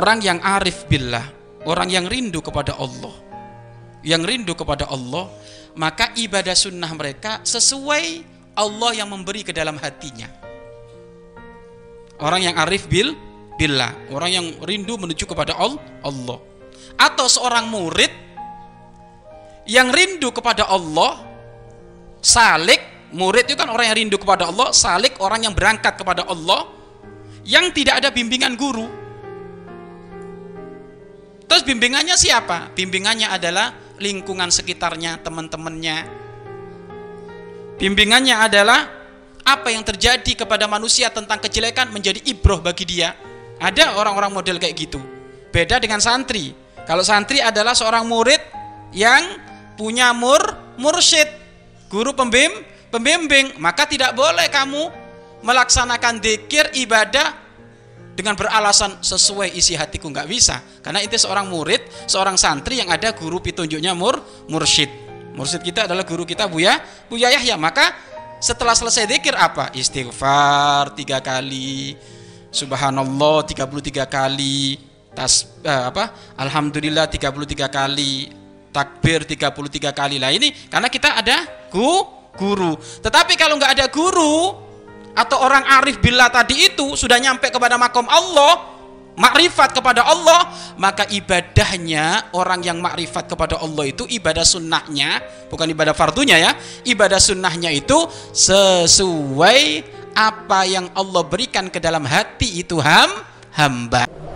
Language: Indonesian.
orang yang arif billah, orang yang rindu kepada Allah, yang rindu kepada Allah, maka ibadah sunnah mereka sesuai Allah yang memberi ke dalam hatinya. Orang yang arif bil billah, orang yang rindu menuju kepada Allah. Atau seorang murid yang rindu kepada Allah, salik, murid itu kan orang yang rindu kepada Allah, salik orang yang berangkat kepada Allah, yang tidak ada bimbingan guru. Terus bimbingannya siapa? Bimbingannya adalah lingkungan sekitarnya, teman-temannya. Bimbingannya adalah apa yang terjadi kepada manusia tentang kejelekan menjadi ibroh bagi dia. Ada orang-orang model kayak gitu. Beda dengan santri. Kalau santri adalah seorang murid yang punya mur mursyid, guru pembim, pembimbing, maka tidak boleh kamu melaksanakan dikir ibadah dengan beralasan sesuai isi hatiku nggak bisa. Karena itu seorang murid seorang santri yang ada guru petunjuknya mur mursyid. Mursyid kita adalah guru kita Buya Buya Yahya maka setelah selesai dikir apa? Istighfar tiga kali subhanallah 33 kali tas eh, apa? Alhamdulillah 33 kali takbir 33 kali. Lah ini karena kita ada gu, guru. Tetapi kalau nggak ada guru atau orang arif billah tadi itu sudah nyampe kepada makom Allah makrifat kepada Allah maka ibadahnya orang yang makrifat kepada Allah itu ibadah sunnahnya bukan ibadah fardunya ya ibadah sunnahnya itu sesuai apa yang Allah berikan ke dalam hati itu ham hamba